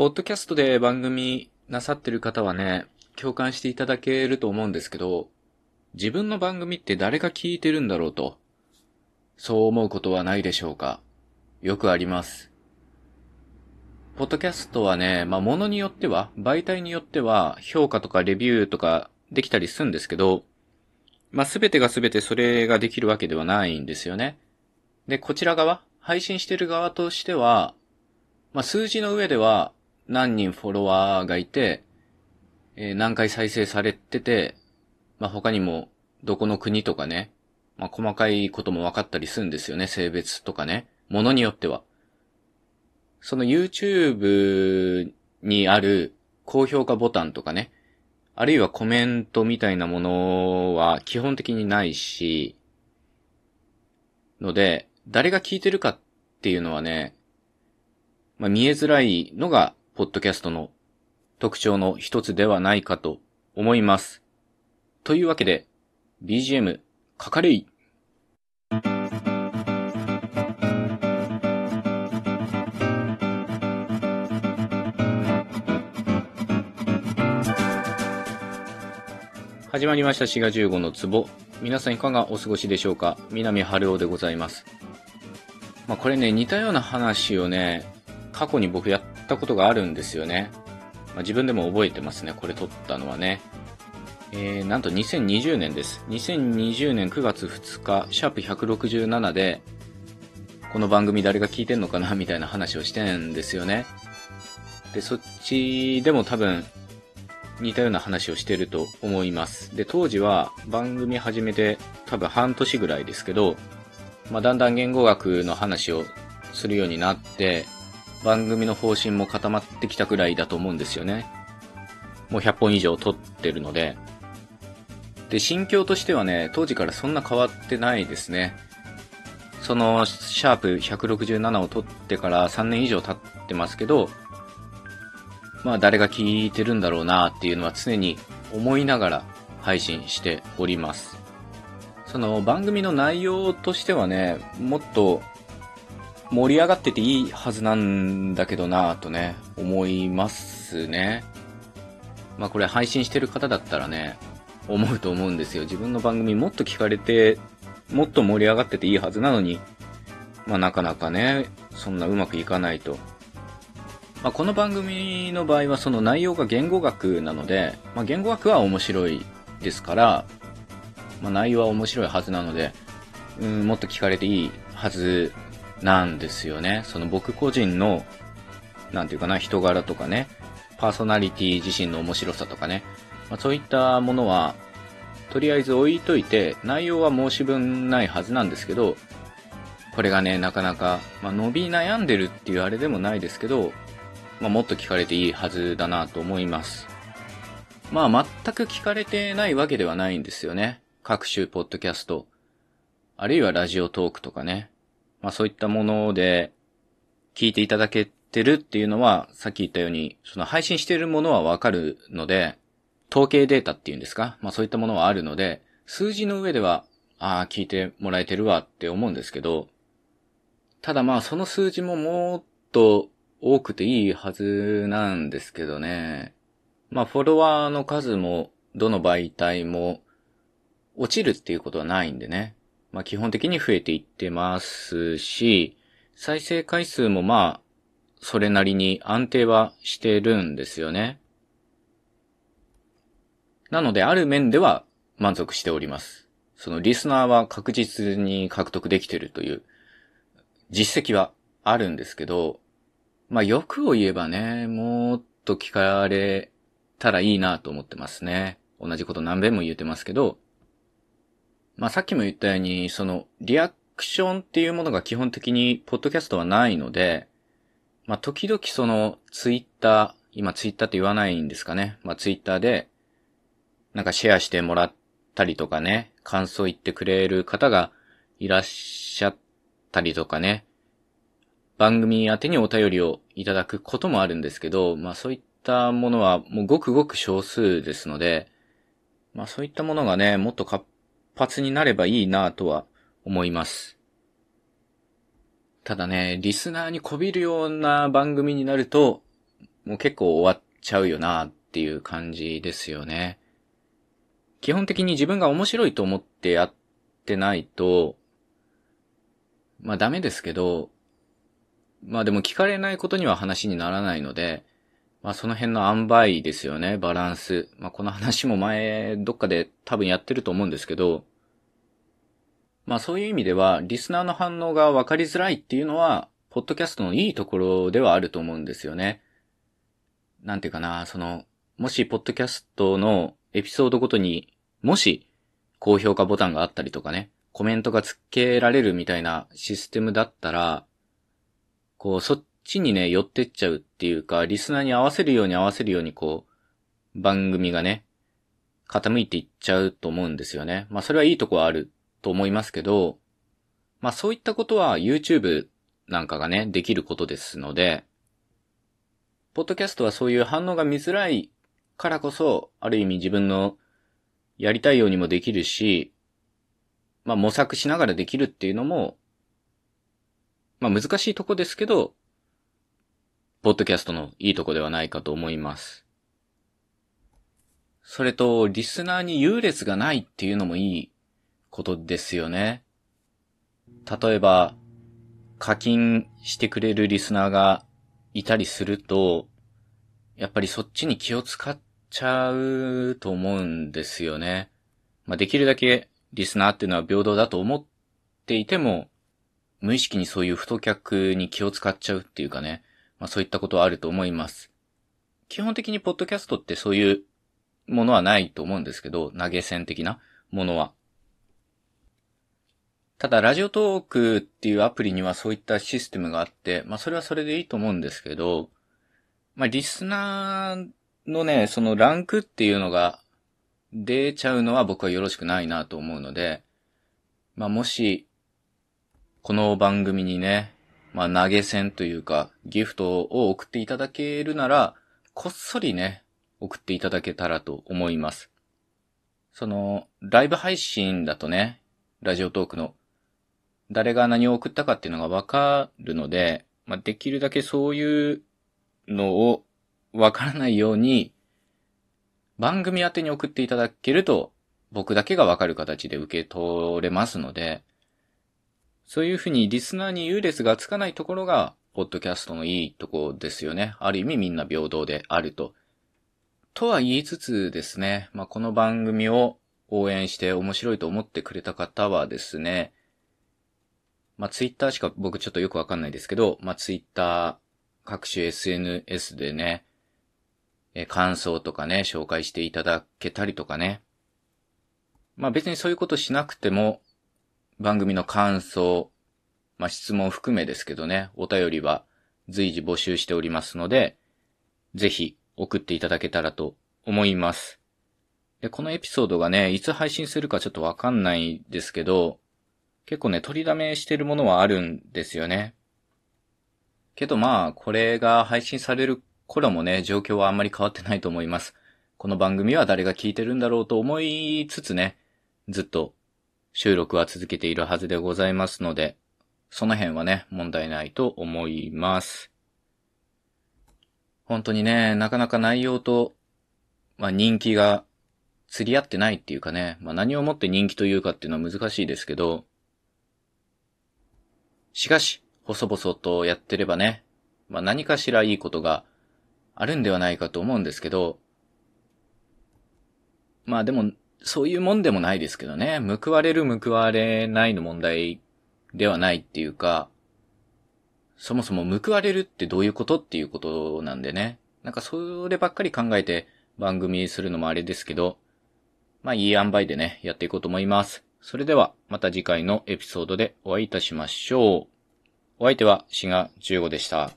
ポッドキャストで番組なさってる方はね、共感していただけると思うんですけど、自分の番組って誰が聞いてるんだろうと、そう思うことはないでしょうかよくあります。ポッドキャストはね、まあ、ものによっては、媒体によっては、評価とかレビューとかできたりするんですけど、まあ、すべてがすべてそれができるわけではないんですよね。で、こちら側、配信してる側としては、まあ、数字の上では何人フォロワーがいて、えー、何回再生されてて、まあ、他にもどこの国とかね、まあ、細かいことも分かったりするんですよね、性別とかね。ものによっては。その YouTube にある高評価ボタンとかね、あるいはコメントみたいなものは基本的にないし、ので、誰が聞いてるかっていうのはね、まあ、見えづらいのが、ポッドキャストの特徴の一つではないかと思います。というわけで、BGM、かかれい始まりました4月15の壺。皆さんいかがお過ごしでしょうか？南春夫でございます。まあこれね、似たような話をね、過去に僕やったことがあるんですよね。まあ、自分でも覚えてますね、これ撮ったのはね。えー、なんと2020年です。2020年9月2日、シャープ167で、この番組誰が聞いてんのかなみたいな話をしてんですよね。で、そっちでも多分似たような話をしてると思います。で、当時は番組始めて多分半年ぐらいですけど、まあ、だんだん言語学の話をするようになって、番組の方針も固まってきたくらいだと思うんですよね。もう100本以上撮ってるので。で、心境としてはね、当時からそんな変わってないですね。その、シャープ167を撮ってから3年以上経ってますけど、まあ誰が聞いてるんだろうなっていうのは常に思いながら配信しております。その番組の内容としてはね、もっと盛り上がってていいはずなんだけどなぁとね、思いますね。まあこれ配信してる方だったらね、思うと思うんですよ。自分の番組もっと聞かれて、もっと盛り上がってていいはずなのに、まあなかなかね、そんなうまくいかないと。まあ、この番組の場合はその内容が言語学なので、まあ、言語学は面白いですから、まあ、内容は面白いはずなので、うん、もっと聞かれていいはずなんですよね。その僕個人の、なんていうかな、人柄とかね、パーソナリティ自身の面白さとかね、まあ、そういったものは、とりあえず置いといて、内容は申し分ないはずなんですけど、これがね、なかなか、まあ、伸び悩んでるっていうあれでもないですけど、まあ、もっと聞かれていいはずだなと思います。まあ、全く聞かれてないわけではないんですよね。各種ポッドキャスト、あるいはラジオトークとかね。まあ、そういったもので聞いていただけてるっていうのは、さっき言ったように、その配信しているものはわかるので、統計データっていうんですか？まあそういったものはあるので、数字の上では、ああ、聞いてもらえてるわって思うんですけど、ただまあその数字ももっと多くていいはずなんですけどね。まあ、フォロワーの数も、どの媒体も、落ちるっていうことはないんでね。まあ、基本的に増えていってますし、再生回数もまあ、それなりに安定はしてるんですよね。なので、ある面では満足しております。そのリスナーは確実に獲得できてるという実績はあるんですけど、まあ欲を言えばね、もっと聞かれたらいいなと思ってますね。同じこと何遍も言ってますけど、まあさっきも言ったように、そのリアクションっていうものが基本的にポッドキャストはないので、まあ時々そのツイッター、今ツイッターって言わないんですかね。まあツイッターでなんかシェアしてもらったりとかね、感想言ってくれる方がいらっしゃったりとかね、番組宛てにお便りをいただくこともあるんですけど、まあそういったものはもうごくごく少数ですので、まあそういったものがね、もっと活発になればいいなとは思います。ただね、リスナーにこびるような番組になると、もう結構終わっちゃうよなっていう感じですよね。基本的に自分が面白いと思ってやってないと、まあダメですけど、まあでも聞かれないことには話にならないので、まあその辺の塩梅ですよね、バランス。まあこの話も前どっかで多分やってると思うんですけど、まあそういう意味では、リスナーの反応が分かりづらいっていうのは、ポッドキャストのいいところではあると思うんですよね。なんていうかな、その、もしポッドキャストのエピソードごとに、もし高評価ボタンがあったりとかね、コメントが付けられるみたいなシステムだったら、こう、そっちにね、寄ってっちゃうっていうか、リスナーに合わせるように合わせるようにこう、番組がね、傾いていっちゃうと思うんですよね。まあそれはいいとこはあると思いますけど、まあそういったことは YouTube なんかがね、できることですので、ポッドキャストはそういう反応が見づらいからこそ、ある意味自分のやりたいようにもできるし、まあ模索しながらできるっていうのも、まあ難しいとこですけど、ポッドキャストのいいとこではないかと思います。それと、リスナーに優劣がないっていうのもいいことですよね。例えば、課金してくれるリスナーがいたりすると、やっぱりそっちに気を使っちゃうと思うんですよね。まあ、できるだけリスナーっていうのは平等だと思っていても、無意識にそういう太客に気を使っちゃうっていうかね、まあそういったことはあると思います。基本的にポッドキャストってそういうものはないと思うんですけど、投げ銭的なものは。ただ、ラジオトークっていうアプリにはそういったシステムがあって、まあそれはそれでいいと思うんですけど、まあリスナーのね、そのランクっていうのが出ちゃうのは僕はよろしくないなと思うので、まあもし、この番組にね、まあ投げ銭というか、ギフトを送っていただけるなら、こっそりね、送っていただけたらと思います。その、ライブ配信だとね、ラジオトークの誰が何を送ったかっていうのがわかるので、まあ、できるだけそういうのをわからないように、番組宛てに送っていただけると、僕だけがわかる形で受け取れますので、そういうふうにリスナーに優劣がつかないところが、ポッドキャストのいいとこですよね。ある意味みんな平等であると。とは言いつつですね、まあ、この番組を応援して面白いと思ってくれた方はですね、まあ、ツイッターしか僕ちょっとよくわかんないですけど、まあ、ツイッター、各種 SNS でね、え、感想とかね、紹介していただけたりとかね。まあ、別にそういうことしなくても、番組の感想、まあ、質問含めですけどね、お便りは随時募集しておりますので、ぜひ送っていただけたらと思います。で、このエピソードがね、いつ配信するかちょっとわかんないですけど、結構ね、取りだめしてるものはあるんですよね。けどまあ、これが配信される頃もね、状況はあんまり変わってないと思います。この番組は誰が聞いてるんだろうと思いつつね、ずっと収録は続けているはずでございますので、その辺はね、問題ないと思います。本当にね、なかなか内容と、まあ人気が釣り合ってないっていうかね、まあ何をもって人気というかっていうのは難しいですけど、しかし、細々とやってればね、まあ何かしらいいことがあるんではないかと思うんですけど、まあでも、そういうもんでもないですけどね、報われる報われないの問題ではないっていうか、そもそも報われるってどういうことっていうことなんでね。なんかそればっかり考えて番組するのもあれですけど、まあいい塩梅でね、やっていこうと思います。それではまた次回のエピソードでお会いいたしましょう。お相手は志賀15でした。